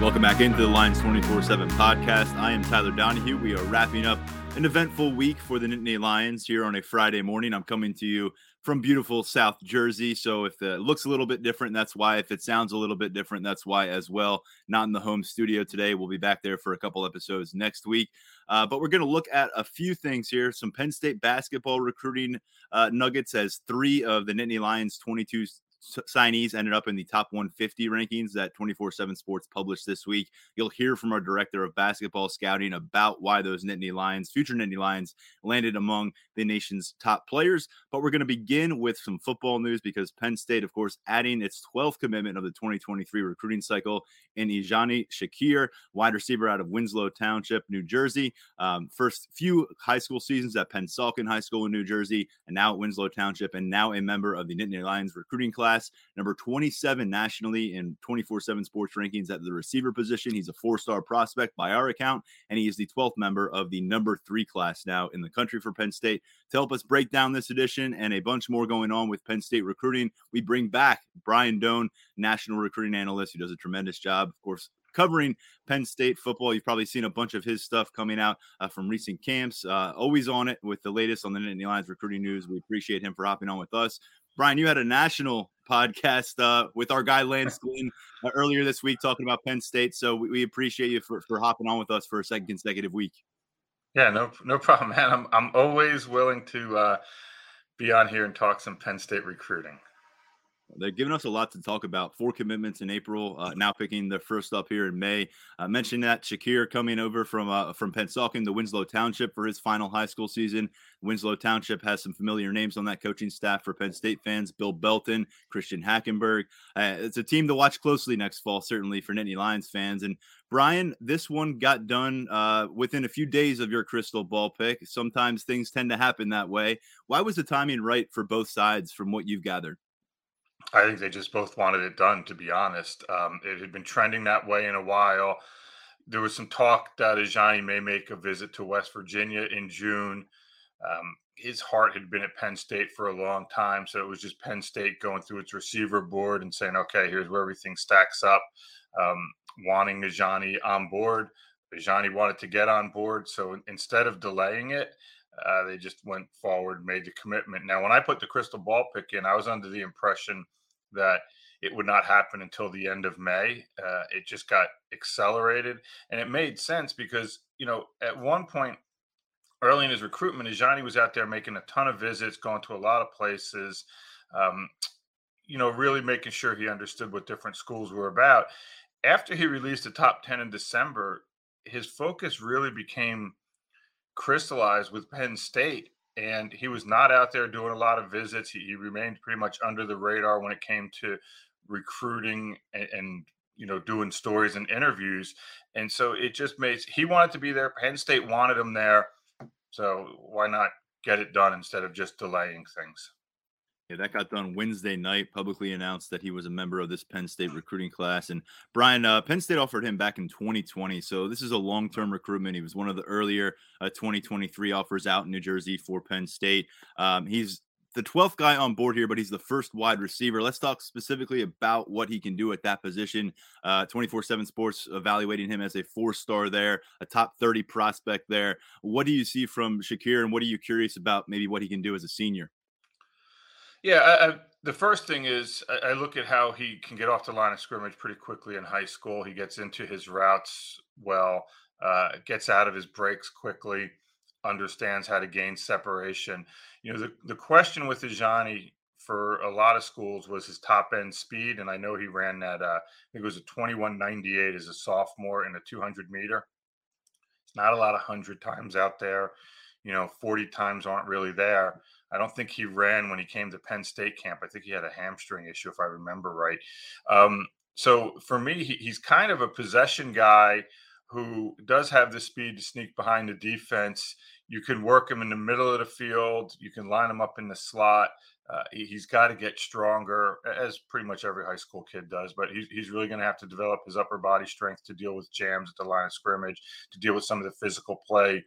Welcome back into the Lions 24 7 podcast. I am Tyler Donohue. We are wrapping up an eventful week for the Nittany Lions here on a Friday morning. I'm coming to you from beautiful South Jersey. So if it looks a little bit different, that's why. If it sounds a little bit different, that's why as well. Not in the home studio today. We'll be back there for a couple episodes next week. Uh, but we're going to look at a few things here. Some Penn State basketball recruiting uh, nuggets as three of the Nittany Lions 22 signees ended up in the top 150 rankings that 24 7 Sports published this week. You'll hear from our director of basketball scouting about why those Nittany Lions, future Nittany Lions, landed among the nation's top players. But we're going to begin with some football news because Penn State, of course, adding its 12th commitment of the 2023 recruiting cycle in Ijani Shakir, wide receiver out of Winslow Township, New Jersey. Um, first few high school seasons at Pennsauken High School in New Jersey, and now at Winslow Township, and now a member of the Nittany Lions recruiting class class, number 27 nationally in 24 7 sports rankings at the receiver position. He's a four star prospect by our account, and he is the 12th member of the number three class now in the country for Penn State. To help us break down this edition and a bunch more going on with Penn State recruiting, we bring back Brian Dohn, national recruiting analyst, who does a tremendous job, of course, covering Penn State football. You've probably seen a bunch of his stuff coming out uh, from recent camps. Uh, always on it with the latest on the Nittany Lions recruiting news. We appreciate him for hopping on with us. Brian, you had a national podcast uh, with our guy Lance Glenn uh, earlier this week talking about Penn State. So we, we, appreciate you for, for hopping on with us for a second consecutive week. Yeah, no, no problem, man. I'm I'm always willing to uh, be on here and talk some Penn State recruiting. They're giving us a lot to talk about. Four commitments in April. Uh, now picking the first up here in May. I mentioned that Shakir coming over from uh, from Pennsauken to Winslow Township for his final high school season. Winslow Township has some familiar names on that coaching staff for Penn State fans: Bill Belton, Christian Hackenberg. Uh, it's a team to watch closely next fall, certainly for Nittany Lions fans. And Brian, this one got done uh, within a few days of your crystal ball pick. Sometimes things tend to happen that way. Why was the timing right for both sides, from what you've gathered? I think they just both wanted it done, to be honest. Um, it had been trending that way in a while. There was some talk that Ijani may make a visit to West Virginia in June. Um, his heart had been at Penn State for a long time. So it was just Penn State going through its receiver board and saying, okay, here's where everything stacks up, um, wanting Ijani on board. Ijani wanted to get on board. So instead of delaying it, uh, they just went forward, made the commitment. Now, when I put the crystal ball pick in, I was under the impression that it would not happen until the end of May. Uh, it just got accelerated, and it made sense because you know at one point early in his recruitment, Johnny was out there making a ton of visits, going to a lot of places. Um, you know, really making sure he understood what different schools were about. After he released the top 10 in December, his focus really became crystallized with Penn State. And he was not out there doing a lot of visits. He, he remained pretty much under the radar when it came to recruiting and, and you know doing stories and interviews. And so it just made he wanted to be there. Penn State wanted him there. So why not get it done instead of just delaying things? Yeah, that got done Wednesday night. Publicly announced that he was a member of this Penn State recruiting class. And Brian, uh, Penn State offered him back in 2020. So this is a long-term recruitment. He was one of the earlier uh, 2023 offers out in New Jersey for Penn State. Um, he's the 12th guy on board here, but he's the first wide receiver. Let's talk specifically about what he can do at that position. Uh, 24 7 Sports evaluating him as a four star there, a top 30 prospect there. What do you see from Shakir, and what are you curious about maybe what he can do as a senior? Yeah, I, I, the first thing is I, I, look at how he can get off the line of scrimmage pretty quickly in high school. He gets into his routes well, uh, gets out of his breaks quickly, understands how to gain separation. You know, the, the question with Ijani for a lot of schools was his top end speed. And I know he ran that, uh, I think it was a 2198 as a sophomore in a 200 meter. It's not a lot of 100 times out there. You know, 40 times aren't really there. I don't think he ran when he came to Penn State camp. I think he had a hamstring issue, if I remember right. Um, so for me, he, he's kind of a possession guy who does have the speed to sneak behind the defense. You can work him in the middle of the field. You can line him up in the slot. Uh, he, has got to get stronger, as pretty much every high school kid does. But he's, he's really going to have to develop his upper body strength to deal with jams at the line of scrimmage, to deal with some of the physical play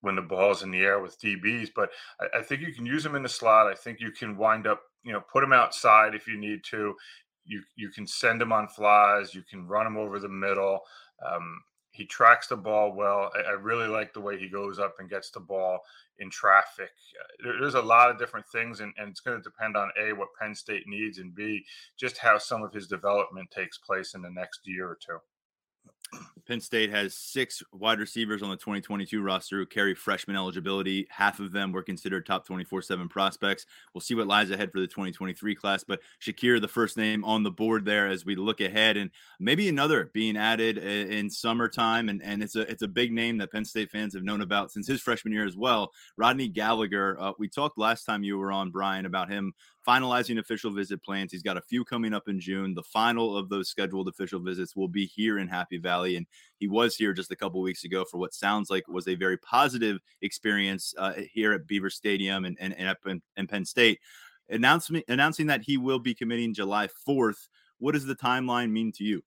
when the ball's in the air with DBs. But I, I think you can use him in the slot. I think you can wind up, you know, put him outside if you need to. You you can send him on flies. You can run him over the middle. Um, he tracks the ball well. I, I, really like the way he goes up and gets the ball in traffic. Uh, there, there's a lot of different things, and, and it's going to depend on A, what Penn State needs, and B, just how some of his development takes place in the next year or two. Penn State has six wide receivers on the 2022 roster who carry freshman eligibility. Half of them were considered top 24 7 prospects. We'll see what lies ahead for the 2023 class. But Shakir, the first name on the board there as we look ahead, and maybe another being added in summertime. And, and it's a it's a big name that Penn State fans have known about since his freshman year as well. Rodney Gallagher. Uh, we talked last time you were on, Brian, about him finalizing official visit plans. He's got a few coming up in June. The final of those scheduled official visits will be here in Happy Valley. And he was here just a couple weeks ago for what sounds like was a very positive experience uh, here at Beaver Stadium and, and, and up in, in Penn State. Announcement, announcing that he will be committing July 4th. What does the timeline mean to you?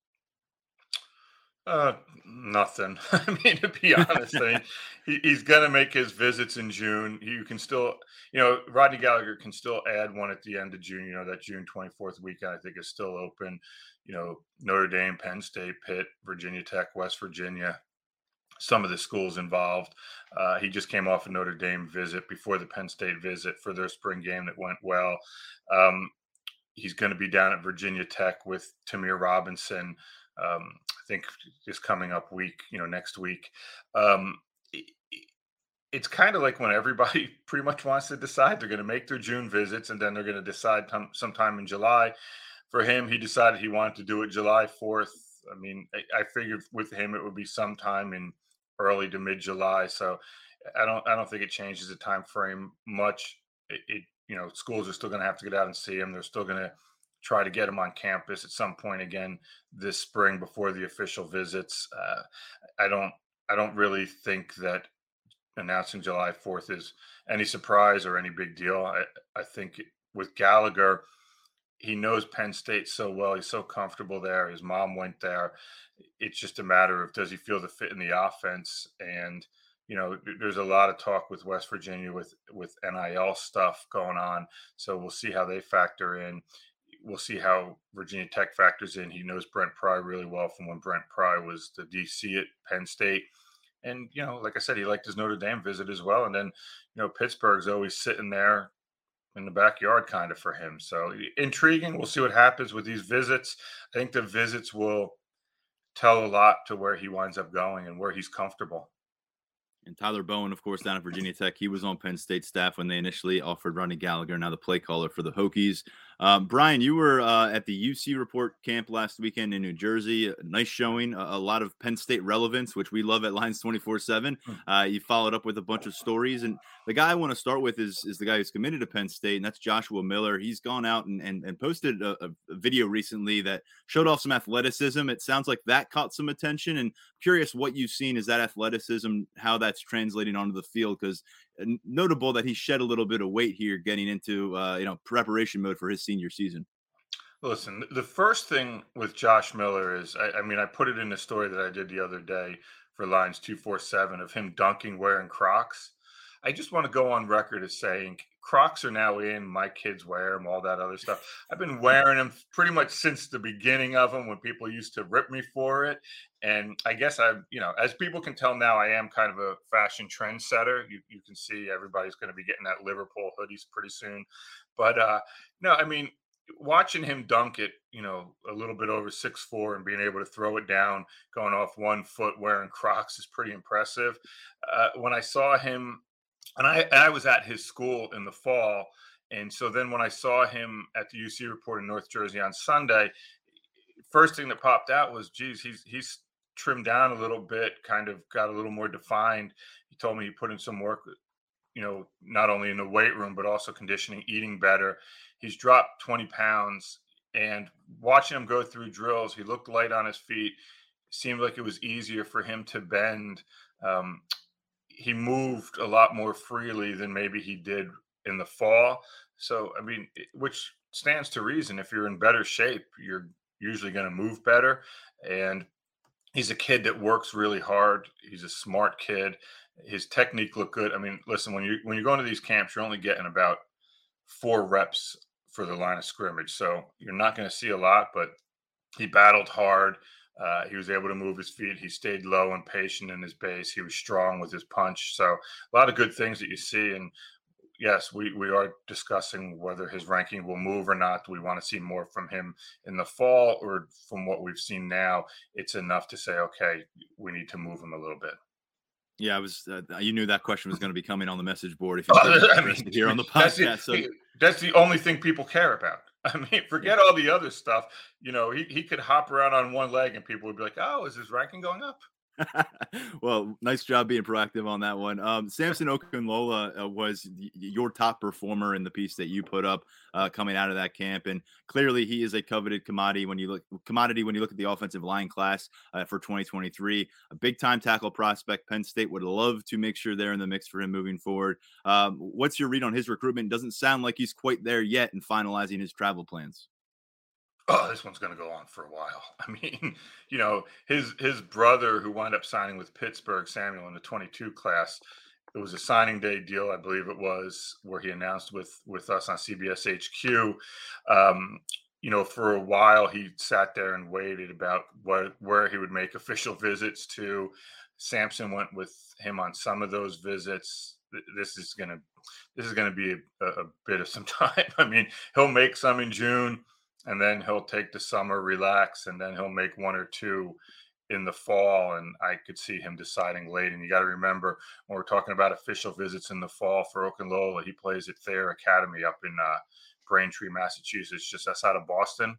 Uh, nothing. I mean, to be honest, I mean, he, he's going to make his visits in June. You can still, you know, Rodney Gallagher can still add one at the end of June. You know, that June 24th weekend, I think, is still open. You know, Notre Dame, Penn State, Pitt, Virginia Tech, West Virginia, some of the schools involved. Uh, he just came off a Notre Dame visit before the Penn State visit for their spring game that went well. Um, he's going to be down at Virginia Tech with Tamir Robinson um, think this coming up week, you know, next week. Um, it's kind of like when everybody pretty much wants to decide they're going to make their June visits and then they're going to decide t- sometime in July. For him, he decided he wanted to do it July 4th. I mean, I, I figured with him it would be sometime in early to mid July. So I don't I don't think it changes the time frame much. It, it you know schools are still going to have to get out and see him. They're still going to try to get him on campus at some point again this spring before the official visits. Uh, I don't I don't really think that announcing July 4th is any surprise or any big deal. I, I think with Gallagher, he knows Penn State so well. He's so comfortable there. His mom went there. It's just a matter of does he feel the fit in the offense? And you know, there's a lot of talk with West Virginia with with NIL stuff going on. So we'll see how they factor in we'll see how Virginia Tech factors in. He knows Brent Pry really well from when Brent Pry was the DC at Penn State. And, you know, like I said, he liked his Notre Dame visit as well. And then, you know, Pittsburgh's always sitting there in the backyard kind of for him. So intriguing. We'll see what happens with these visits. I think the visits will tell a lot to where he winds up going and where he's comfortable. And Tyler Bowen, of course, down at Virginia Tech, he was on Penn State staff when they initially offered Rodney Gallagher, now the play caller for the Hokies. Um, Brian, you were uh, at the UC Report camp last weekend in New Jersey. A nice showing, a, a, lot of Penn State relevance, which we love at Lions 24 7. Hmm. Uh, you followed up with a bunch of stories. And the guy I want to start with is, is the guy who's committed to Penn State, and that's Joshua Miller. He's gone out and, and, and posted a, a video recently that showed off some athleticism. It sounds like that caught some attention. And curious what you've seen is that athleticism, how that's translating onto the field, because notable that he shed a little bit of weight here getting into uh, you know preparation mode for his senior season. Listen, the first thing with Josh Miller is, I, I mean, I put it in the story that I did the other day for Lions two four seven of him dunking wearing Crocs. I just want to go on record as saying Crocs are now in. My kids wear them, all that other stuff. I've been wearing them pretty much since the beginning of them when people used to rip me for it. And I guess I, you know, as people can tell now, I am kind of a fashion trendsetter. You, you can see everybody's going to be getting that Liverpool hoodies pretty soon. But uh, no, I mean, watching him dunk it, you know, a little bit over six four and being able to throw it down, going off one foot wearing Crocs is pretty impressive. Uh, when I saw him and I I was at his school in the fall, and so then when I saw him at the UC report in North Jersey on Sunday, first thing that popped out was, geez, he's he's trimmed down a little bit, kind of got a little more defined. He told me he put in some work you know, not only in the weight room, but also conditioning, eating better. He's dropped 20 pounds. And watching him go through drills, he looked light on his feet. Seemed like it was easier for him to bend. Um, he moved a lot more freely than maybe he did in the fall. So, I mean, which stands to reason. If you're in better shape, you're usually going to move better. And he's a kid that works really hard. He's a smart kid. His technique looked good. I mean, listen, when you when you go into these camps, you're only getting about four reps for the line of scrimmage, so you're not going to see a lot. But he battled hard. Uh, he was able to move his feet. He stayed low and patient in his base. He was strong with his punch. So a lot of good things that you see. And yes, we, we are discussing whether his ranking will move or not. Do we want to see more from him in the fall, or from what we've seen now, it's enough to say, okay, we need to move him a little bit. Yeah, I was. Uh, you knew that question was going to be coming on the message board. If you I mean, here on the podcast, that's the, so. that's the only thing people care about. I mean, forget all the other stuff. You know, he, he could hop around on one leg and people would be like, oh, is his ranking going up? well, nice job being proactive on that one. Um, Samson Okunlola uh, was y- your top performer in the piece that you put up uh, coming out of that camp, and clearly he is a coveted commodity when you look commodity when you look at the offensive line class uh, for 2023. A big time tackle prospect. Penn State would love to make sure they're in the mix for him moving forward. Um, what's your read on his recruitment? Doesn't sound like he's quite there yet in finalizing his travel plans oh, this one's going to go on for a while. I mean, you know, his his brother who wound up signing with Pittsburgh, Samuel, in the 22 class, it was a signing day deal, I believe it was, where he announced with with us on CBS HQ. Um, you know, for a while he sat there and waited about what where he would make official visits to. Samson went with him on some of those visits. This is gonna this is gonna be a, a bit of some time. I mean, he'll make some in June and then he'll take the summer, relax, and then he'll make one or two in the fall. And I could see him deciding late. And you got to remember when we're talking about official visits in the fall for Okunlola, he plays at Thayer Academy up in uh, Braintree, Massachusetts, just outside of Boston.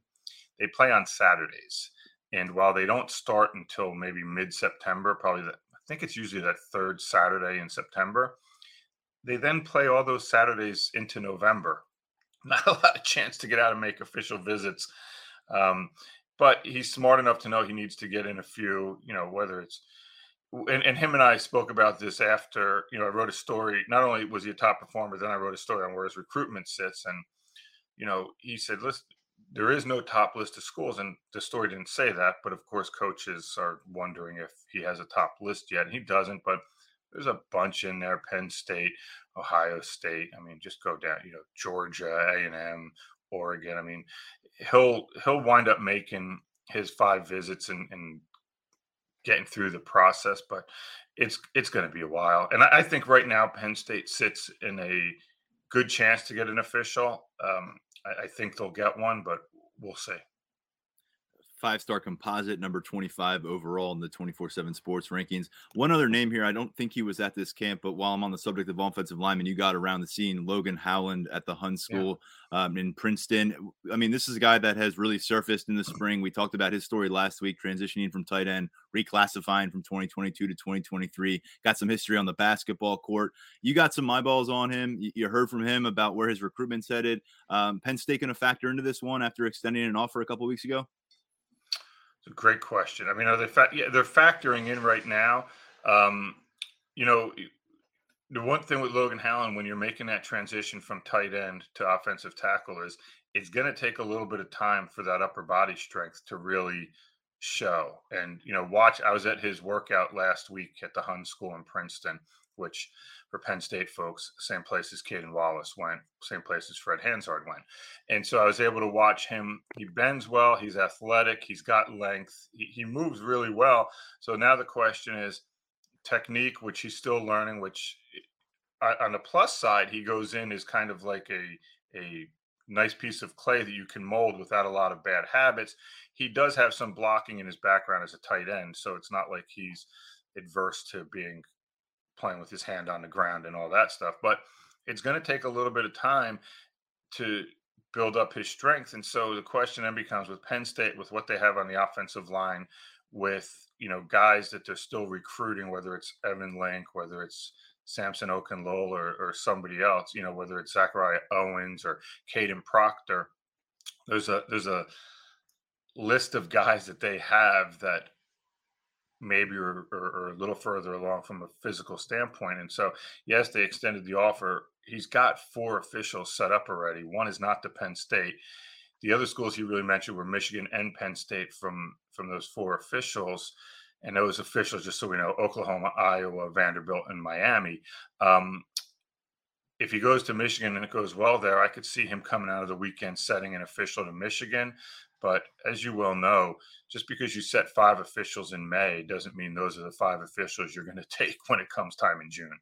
They play on Saturdays. And while they don't start until maybe mid September, probably the, I think it's usually that third Saturday in September, they then play all those Saturdays into November not a lot of chance to get out and make official visits. Um, but he's smart enough to know he needs to get in a few, you know, whether it's and, and, him and I spoke about this after, you know, I wrote a story. Not only was he a top performer, then I wrote a story on where his recruitment sits. And, you know, he said, listen, there is no top list of schools. And the story didn't say that. But of course, coaches are wondering if he has a top list yet. And he doesn't. But there's a bunch in there Penn State, Ohio State. I mean, just go down, you know, Georgia, A and M, Oregon. I mean, he'll he'll wind up making his five visits and, and getting through the process, but it's it's going to be a while. And I, I, think right now Penn State sits in a good chance to get an official. Um, I, I think they'll get one, but we'll see five star composite, number 25 overall in the 24 7 sports rankings. One other name here, I don't think he was at this camp, but while I'm on the subject of offensive lineman, you got around the scene Logan Howland at the Hun School yeah. um, in Princeton. I mean, this is a guy that has really surfaced in the spring. We talked about his story last week, transitioning from tight end, reclassifying from 2022 to 2023. Got some history on the basketball court. You got some eyeballs on him. You heard from him about where his recruitment's headed. Um, Penn State going to factor into this one after extending an offer a couple weeks ago? It's a great question. I mean, are they fa- yeah, they're factoring in right now. Um, you know, the one thing with Logan Howland when you're making that transition from tight end to offensive tackle is it's going to take a little bit of time for that upper body strength to really show. And you know, watch. I was at his workout last week at the Hun School in Princeton, which for Penn State folks, same place as Caedan Wallace went, same place as Fred Hansard went. And so I was able to watch him. He bends well, he's athletic, he's got length, he, he moves really well. So now the question is technique, which he's still learning, which uh, on the plus side, he goes in as kind of like a, a nice piece of clay that you can mold without a lot of bad habits. He does have some blocking in his background as a tight end, so it's not like he's adverse to being playing with his hand on the ground and all that stuff. But it's going to take a little bit of time to build up his strength. And so the question then becomes with Penn State, with what they have on the offensive line, with you know guys that they're still recruiting, whether it's Evan Link, whether it's Samson Okunlola or, or somebody else, you know, whether it's Zachariah Owens or Kadyn Proctor. There's a there's a list of guys that they have that maybe or, are, are, a little further along from a physical standpoint. And so, yes, they extended the offer. He's got four officials set up already. One is not the Penn State. The other schools he really mentioned were Michigan and Penn State from from those four officials. And those officials, just so we know, Oklahoma, Iowa, Vanderbilt, and Miami. Um, if he goes to Michigan and it goes well there, I could see him coming out of the weekend setting an official to Michigan. But as you well know, just because you set five officials in May doesn't mean those are the five officials you're going to take when it comes time in June.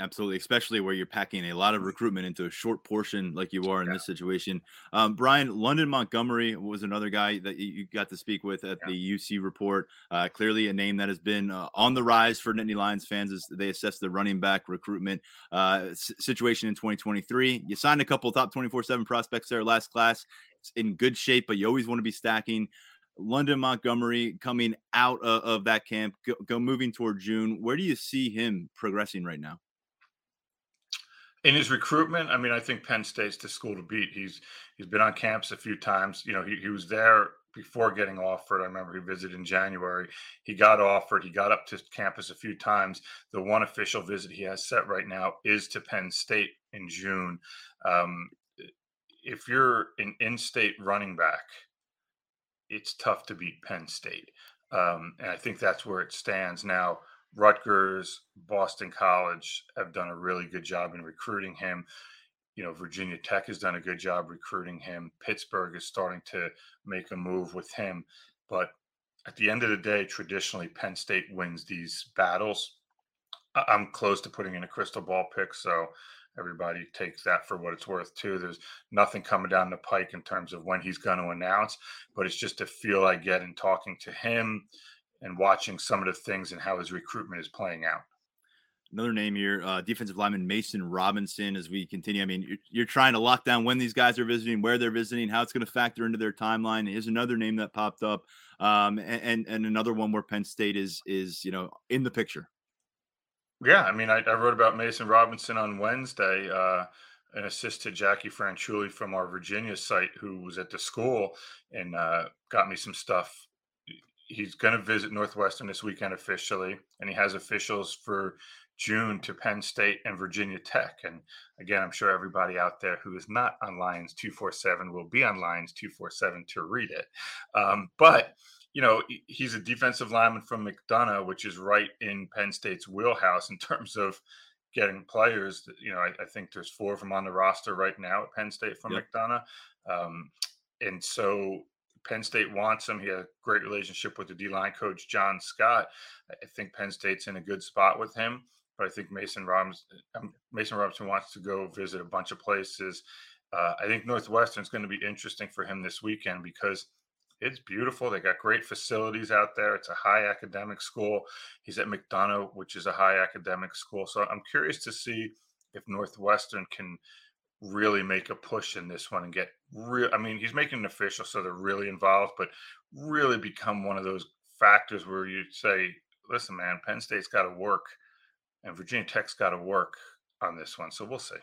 Absolutely, especially where you're packing a lot of recruitment into a short portion, like you are in yeah. this situation. Um, Brian, London Montgomery was another guy that you got to speak with at yeah. the UC report. Uh, clearly, a name that has been uh, on the rise for Nittany Lions fans as they assess the running back recruitment uh, situation in 2023. You signed a couple top 24 7 prospects there last class. It's in good shape, but you always want to be stacking. London Montgomery coming out of, of that camp, go, go moving toward June. Where do you see him progressing right now? In his recruitment, I mean, I think Penn State's the school to beat. He's he's been on campus a few times. You know, he, he was there before getting offered. I remember he visited in January. He got offered. He got up to campus a few times. The one official visit he has set right now is to Penn State in June. Um, if you're an in-state running back, it's tough to beat Penn State, um, and I think that's where it stands now. Rutgers, Boston College have done a really good job in recruiting him. You know, Virginia Tech has done a good job recruiting him. Pittsburgh is starting to make a move with him. But at the end of the day, traditionally, Penn State wins these battles. I'm close to putting in a crystal ball pick. So everybody takes that for what it's worth, too. There's nothing coming down the pike in terms of when he's going to announce, but it's just a feel I get in talking to him and watching some of the things and how his recruitment is playing out. Another name here, uh, defensive lineman Mason Robinson. As we continue, I mean, you're, you're, trying to lock down when these guys are visiting, where they're visiting, how it's going to factor into their timeline. Here's another name that popped up, um, and, and, and another one where Penn State is is you know in the picture. Yeah, I mean, I, I wrote about Mason Robinson on Wednesday. Uh, an assist to Jacquie Franciulli from our Virginia site, who was at the school and uh, got me some stuff he's going to visit Northwestern this weekend officially, and he has officials for June to Penn State and Virginia Tech. And again, I'm sure everybody out there who is not on Lions 247 will be on Lions 247 to read it. Um, but you know, he's a defensive lineman from McDonogh, which is right in Penn State's wheelhouse in terms of getting players. That, you know, I, I think there's four of them on the roster right now at Penn State from yep. McDonogh. Um, and so Penn State wants him. He had a great relationship with the D line coach, John Scott. I think Penn State's in a good spot with him, but I think Mason Robinson, um, Mason Robinson wants to go visit a bunch of places. Uh, I think Northwestern is going to be interesting for him this weekend because it's beautiful. They got great facilities out there. It's a high academic school. He's at McDonogh, which is a high academic school. So I'm curious to see if Northwestern can really make a push in this one and get real. I mean, he's making an official, so they're really involved, but really become one of those factors where you say, listen, man, Penn State's got to work and Virginia Tech's got to work on this one. So we'll see.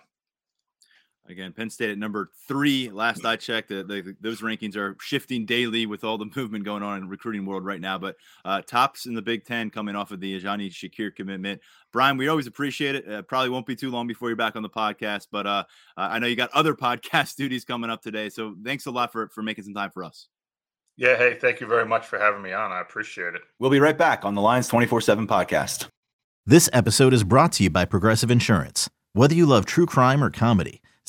Again, Penn State at number three. Last I checked, the, the, those rankings are shifting daily with all the movement going on in the recruiting world right now. But uh, tops in the Big Ten coming off of the Ijani Shakir commitment. Brian, we always appreciate it. Uh, probably won't be too long before you're back on the podcast, but uh, I know you got other podcast duties coming up today. So thanks a lot for for making some time for us. Yeah, hey, thank you very much for having me on. I appreciate it. We'll be right back on the Lions 24 7 podcast. This episode is brought to you by Progressive Insurance. Whether you love true crime or comedy,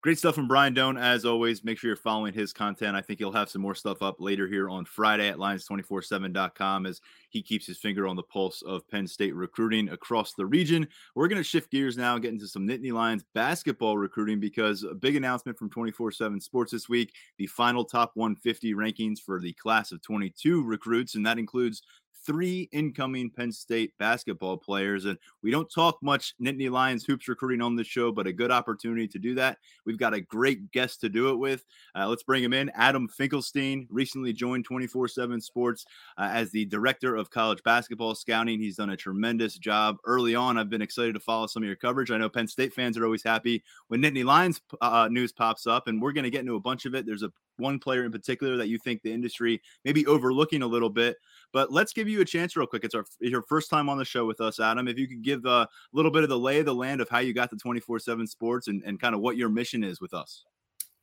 Great stuff from Brian Dohn, as always. Make sure you're following his content. I think he'll have some more stuff up later here on Friday at Lions247.com as he keeps his finger on the pulse of Penn State recruiting across the region. We're going to shift gears now and get into some Nittany Lions basketball recruiting because a big announcement from 24 7 Sports this week the final top 150 rankings for the class of 22 recruits, and that includes three incoming Penn State basketball players. And we don't talk much Nittany Lions hoops recruiting on the show, but a good opportunity to do that. We've got a great guest to do it with. Uh, let's bring him in. Adam Finkelstein recently joined 24 7 Sports uh, as the director of college basketball scouting. He's done a tremendous job early on. I've been excited to follow some of your coverage. I know Penn State fans are always happy when Nittany Lions uh, news pops up, and we're going to get into a bunch of it. There's a one player in particular that you think the industry may be overlooking a little bit. But let's give you a chance real quick. It's our your first time on the show with us, Adam. If you could give a little bit of the lay of the land of how you got to 24 7 sports and, and kind of what your mission is with us.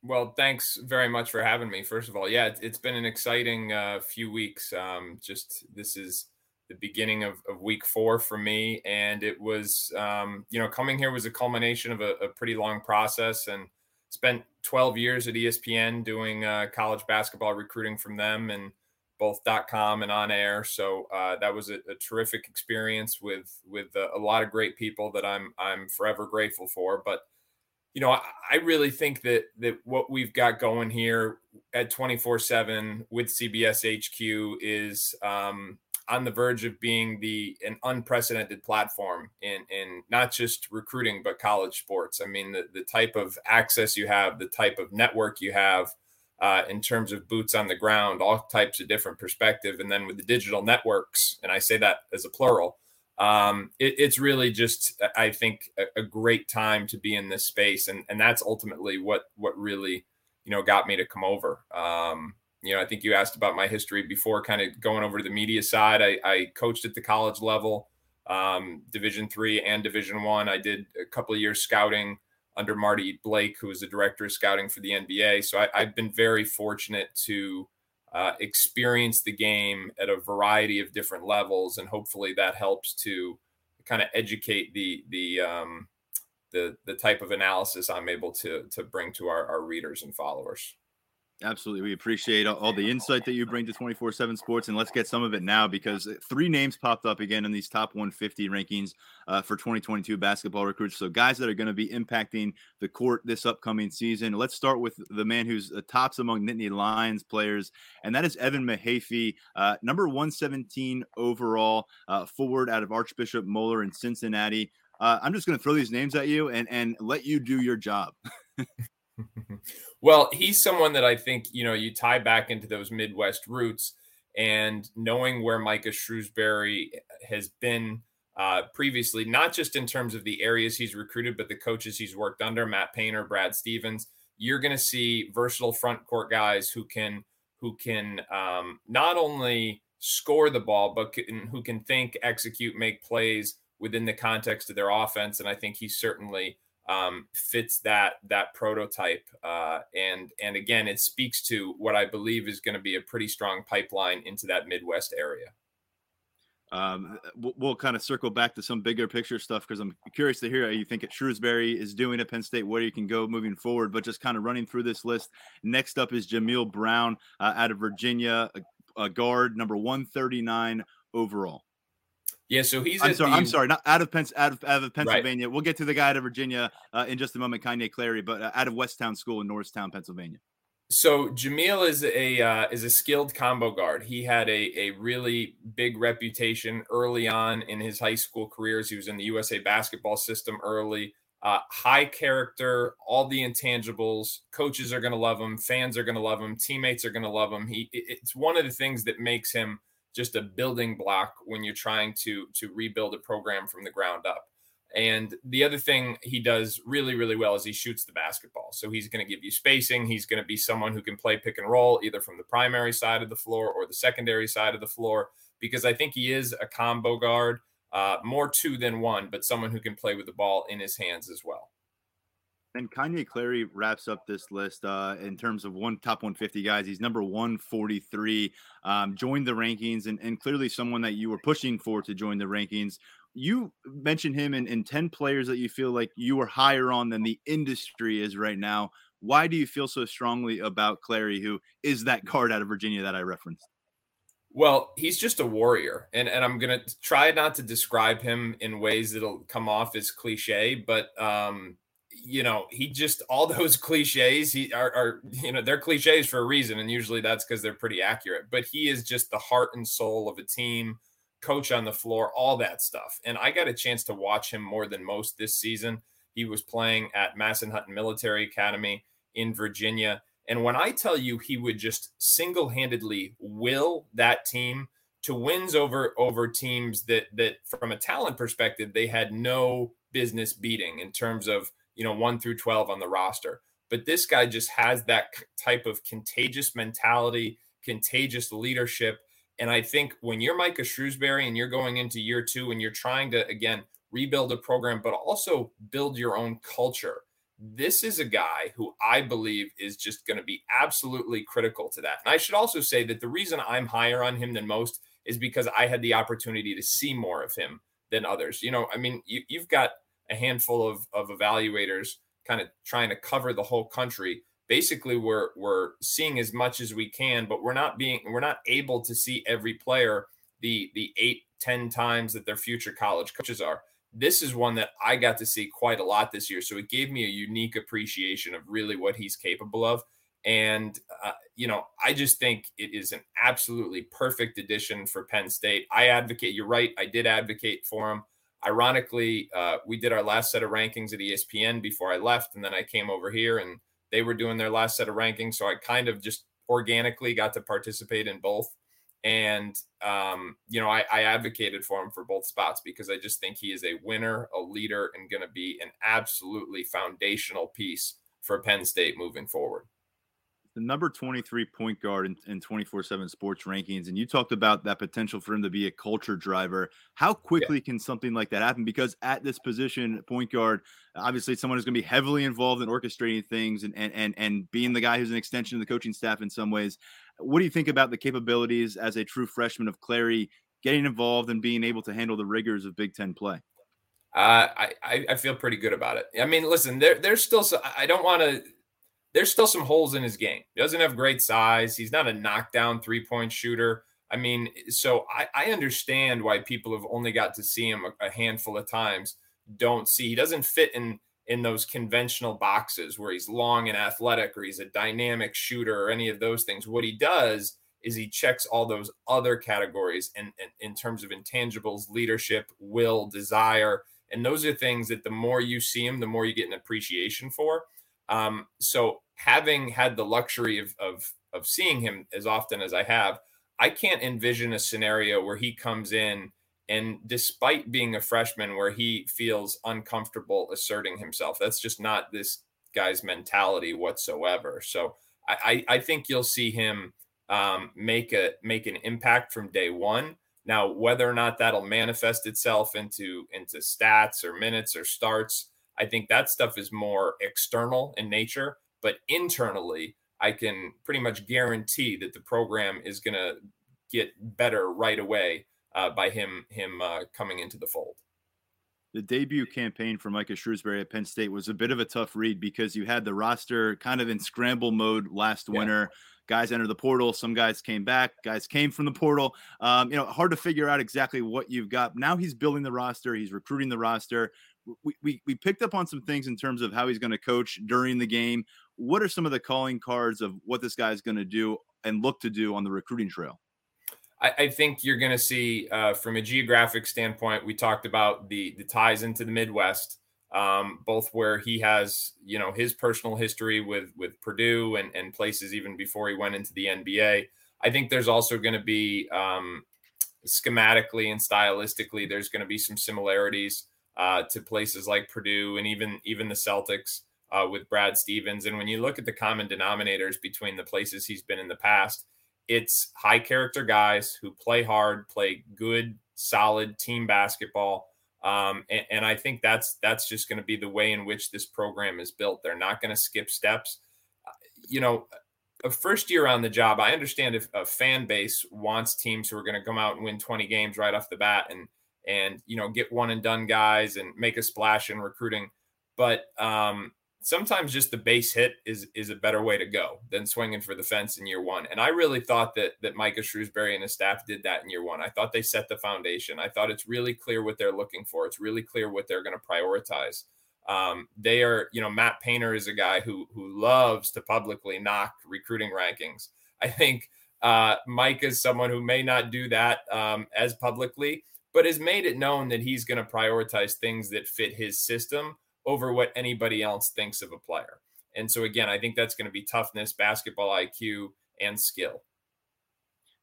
Well, thanks very much for having me. First of all, yeah, it's been an exciting uh, few weeks. Um, just this is the beginning of, of, week four for me, and it was, um, you know, coming here was a culmination of a, a, pretty long process, and spent 12 years at ESPN doing uh, college basketball recruiting from them, and both .com and on air. So uh, that was a, a, terrific experience with with a, a, lot of great people that I'm I'm forever grateful for. But you know, I, I really think that that what we've got going here at 24 seven with CBS HQ is um, on the verge of being the an unprecedented platform in in not just recruiting but college sports. I mean, the the type of access you have, the type of network you have uh, in terms of boots on the ground, all types of different perspective. And then with the digital networks, and I say that as a plural, um, it, it's really just, I think, a, a, great time to be in this space. And, and that's ultimately what, what really, you know, got me to come over. Um, you know, I think you asked about my history before kind of going over to the media side. I, I coached at the college level, um, division three and division one. I did a couple of years scouting under Marty Blake, who was the director of scouting for the NBA. So I, have been very fortunate to uh, experience the game at a variety of different levels, and hopefully that helps to kind of educate the the um, the the type of analysis I'm able to to bring to our, our readers and followers. Absolutely. We appreciate all, the insight that you bring to 24 7 sports. And let's get some of it now because three names popped up again in these top 150 rankings uh, for 2022 basketball recruits. So, guys that are going to be impacting the court this upcoming season. Let's start with the man who's the tops among Nittany Lions players, and that is Evan Mahaffey, uh, number 117 overall, uh, forward out of Archbishop Moeller in Cincinnati. Uh, I'm just going to throw these names at you and, and let you do your job. well, he's someone that I think, you know, you tie back into those Midwest roots and knowing where Micah Shrewsberry has been uh, previously, not just in terms of the areas he's recruited, but the coaches he's worked under, Matt Painter, Brad Stevens, you're going to see versatile front court guys who can who can um, not only score the ball, but can, who can think, execute, make plays within the context of their offense. And I think he's certainly um, fits that that prototype. Uh, and and again, it speaks to what I believe is going to be a pretty strong pipeline into that Midwest area. Um, we'll, we'll, kind of circle back to some bigger picture stuff because I'm curious to hear how you think at Shrewsberry is doing at Penn State, where you can go moving forward. But just kind of running through this list. Next up is Jameel Brown uh, out of Virginia, a, a guard number 139 overall. Yeah, so he's. I'm sorry. The, I'm sorry. Not out of Pens- out of, out of Pennsylvania. Right. We'll get to the guy out of Virginia uh, in just a moment, Kanye Clary, but uh, out of Westtown School in Norristown, Pennsylvania. So Jameel is a uh, is a skilled combo guard. He had a a really big reputation early on in his high school careers. He was in the USA basketball system early. Uh, high character, all the intangibles. Coaches are going to love him. Fans are going to love him. Teammates are going to love him. He it's one of the things that makes him just a building block when you're trying to to rebuild a program from the ground up. And the other thing he does really, really well is he shoots the basketball. So he's going to give you spacing. He's going to be someone who can play pick and roll either from the primary side of the floor or the secondary side of the floor, because I think he is a combo guard, uh, more two than one, but someone who can play with the ball in his hands as well. And Kanye Clary wraps up this list uh, in terms of one top 150 guys. He's number 143, um, joined the rankings, and, and clearly someone that you were pushing for to join the rankings. You mentioned him in, in 10 players that you feel like you are higher on than the industry is right now. Why do you feel so strongly about Clary, who is that guard out of Virginia that I referenced? Well, he's just a warrior, and and I'm gonna try not to describe him in ways that'll come off as cliche, but um, you know, he just all those cliches he are, are, you know they're cliches for a reason, and usually that's because they're pretty accurate. But he is just the heart and soul of a team, coach on the floor, all that stuff. And I got a chance to watch him more than most this season. He was playing at Massanutten Military Academy in Virginia, and when I tell you he would just single handedly will that team to wins over over teams that that from a talent perspective they had no business beating in terms of you know, one through 12 on the roster. But this guy just has that type of contagious mentality, contagious leadership. And I think when you're Micah Shrewsberry and you're going into year two and you're trying to, again, rebuild a program, but also build your own culture, this is a guy who I believe is just going to be absolutely critical to that. And I should also say that the reason I'm higher on him than most is because I had the opportunity to see more of him than others. You know, I mean, you, have got a handful of, of evaluators kind of trying to cover the whole country. Basically we're we're seeing as much as we can but we're not being we're not able to see every player the the eight ten times that their future college coaches are. This is one that i got to see quite a lot this year so it gave me a unique appreciation of really what he's capable of. And uh, you know i just think it is an absolutely perfect addition for penn state. I advocate you're right i did advocate for him Ironically, uh, we did our last set of rankings at ESPN before I left, and then I came over here and they were doing their last set of rankings. So I kind of just organically got to participate in both. And, um, you know, I, I advocated for him for both spots because I just think he is a winner, a leader, and going to be an absolutely foundational piece for Penn State moving forward the number 23 point guard in 24 7 sports rankings. And you talked about that potential for him to be a culture driver. How quickly yeah. can something like that happen? Because at this position, point guard, obviously someone who's going to be heavily involved in orchestrating things and, and, and, and being the guy who's an extension of the coaching staff in some ways. What do you think about the capabilities as a true freshman of Clary getting involved and being able to handle the rigors of Big Ten play? Uh, I, I feel pretty good about it. I mean, listen, there, there's still, so, I don't want to there's still some holes in his game. He doesn't have great size. He's not a knockdown three point shooter. I mean, so I, I, understand why people have only got to see him a, a, handful of times. Don't see he doesn't fit in in those conventional boxes where he's long and athletic or he's a dynamic shooter or any of those things. What he does is he checks all those other categories and in terms of intangibles, leadership, will, desire, and those are things that the more you see him, the more you get an appreciation for. Um, so having had the luxury of, of of seeing him as often as I have, I can't envision a scenario where he comes in and despite being a freshman where he feels uncomfortable asserting himself. That's just not this guy's mentality whatsoever. So I, I, think you'll see him um, make a make an impact from day one. Now, whether or not that'll manifest itself into into stats or minutes or starts, I think that stuff is more external in nature. But internally, I can pretty much guarantee that the program is going to get better right away uh, by him him uh, coming into the fold. The debut campaign for Micah Shrewsberry at Penn State was a bit of a tough read because you had the roster kind of in scramble mode last yeah. winter. Guys entered the portal. Some guys came back. Guys came from the portal. Um, you know, hard to figure out exactly what you've got. Now he's building the roster. He's recruiting the roster. We, we, we picked up on some things in terms of how he's going to coach during the game what are some of the calling cards of what this guy is going to do and look to do on the recruiting trail? I, I think you're going to see, uh, from a geographic standpoint, we talked about the the ties into the Midwest, um, both where he has you know his personal history with with Purdue and and places even before he went into the NBA. I think there's also going to be um, schematically and stylistically, there's going to be some similarities uh, to places like Purdue and even even the Celtics uh, with Brad Stevens. And when you look at the common denominators between the places he's been in the past, it's high character guys who play hard, play good, solid team basketball. Um, and, and, I think that's that's just going to be the way in which this program is built. They're not going to skip steps. Uh, you know, a first year on the job, I understand if a fan base wants teams who are going to come out and win 20 games right off the bat and and you know get one and done guys and make a splash in recruiting. But um, sometimes just the base hit is is a better way to go than swinging for the fence in year one. And I really thought that that Micah Shrewsberry and his staff did that in year one. I thought they set the foundation. I thought it's really clear what they're looking for. It's really clear what they're going to prioritize. Um, they are, you know, Matt Painter is a guy who who loves to publicly knock recruiting rankings. I think uh, Mike is someone who may not do that um, as publicly, but has made it known that he's going to prioritize things that fit his system over what anybody else thinks of a player. And so again, I think that's going to be toughness, basketball IQ, and skill.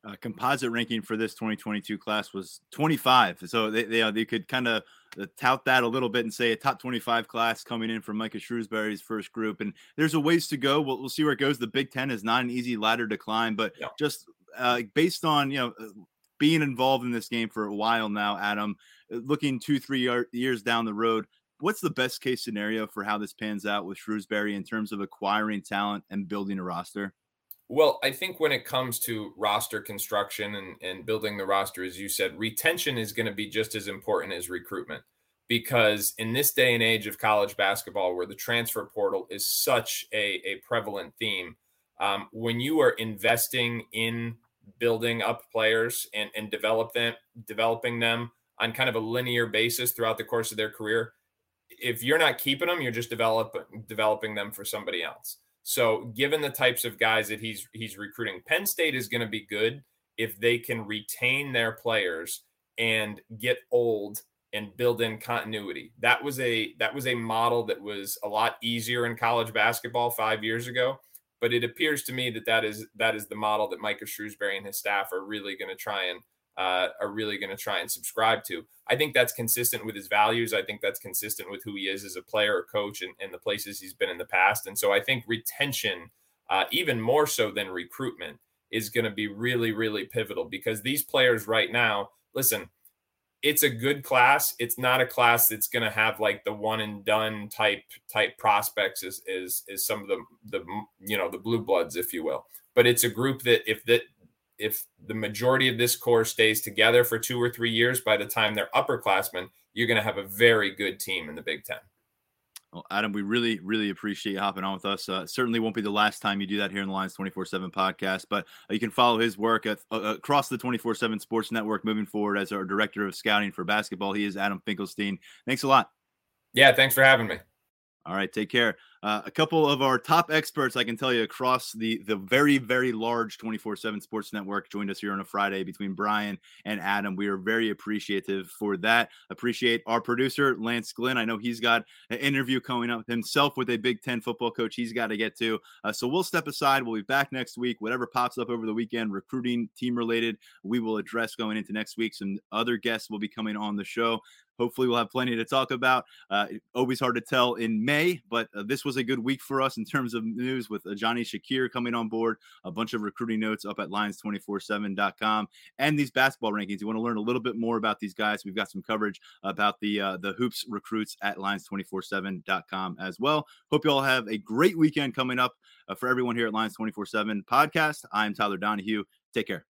Uh, composite ranking for this 2022 class was 25. So they they, uh, they could kind of uh, tout that a little bit and say a top 25 class coming in from Micah Shrewsberry's first group. And there's a ways to go. We'll, we'll see where it goes. The Big Ten is not an easy ladder to climb, but yeah. just uh, based on you know uh, being involved in this game for a while now, Adam, looking two three years down the road, what's the best case scenario for how this pans out with Shrewsberry in terms of acquiring talent and building a roster? Well, I think when it comes to roster construction and, and building the roster, as you said, retention is going to be just as important as recruitment because in this day and age of college basketball, where the transfer portal is such a, a prevalent theme, um, when you are investing in building up players and, and develop them, developing them on kind of a linear basis throughout the course of their career, if you're not keeping them, you're just develop, developing them for somebody else. So, given the types of guys that he's he's recruiting, Penn State is going to be good if they can retain their players and get old and build in continuity. That was a that was a model that was a lot easier in college basketball 5 years ago, but it appears to me that that is that is the model that Micah Shrewsberry and his staff are really going to try and uh, are really going to try and subscribe to. I think that's consistent with his values. I think that's consistent with who he is as a player or coach and, and the places he's been in the past. And so I think retention, uh, even more so than recruitment, is going to be really, really pivotal because these players right now, listen, it's a good class. It's not a class that's going to have like the one and done type type prospects as is is some of the the you know the blue bloods, if you will. But it's a group that if that if the majority of this core stays together for two or three years, by the time they're upperclassmen, you're going to have a very good team in the Big Ten. Well, Adam, we really, really appreciate you hopping on with us. Uh, certainly won't be the last time you do that here in the Lions 24 7 podcast, but uh, you can follow his work at, uh, across the 24 7 Sports Network moving forward as our director of scouting for basketball. He is Adam Finkelstein. Thanks a lot. Yeah, thanks for having me. All right, take care. Uh, a couple of our top experts, I can tell you, across the the very very large 24/7 Sports Network, joined us here on a Friday between Brian and Adam. We are very appreciative for that. Appreciate our producer Lance Glenn. I know he's got an interview coming up himself with a Big Ten football coach. He's got to get to. Uh, so we'll step aside. We'll be back next week. Whatever pops up over the weekend, recruiting, team related, we will address going into next week. Some other guests will be coming on the show. Hopefully, we'll have plenty to talk about. Uh, always hard to tell in May, but uh, this was a good week for us in terms of news with uh, Ijani Shakir coming on board, a bunch of recruiting notes up at lions247.com, and these basketball rankings. You want to learn a little bit more about these guys? We've got some coverage about the uh, the hoops recruits at lions247.com as well. Hope you all have a great weekend coming up uh, for everyone here at Lions 24 7 podcast. I'm Tyler Donohue. Take care.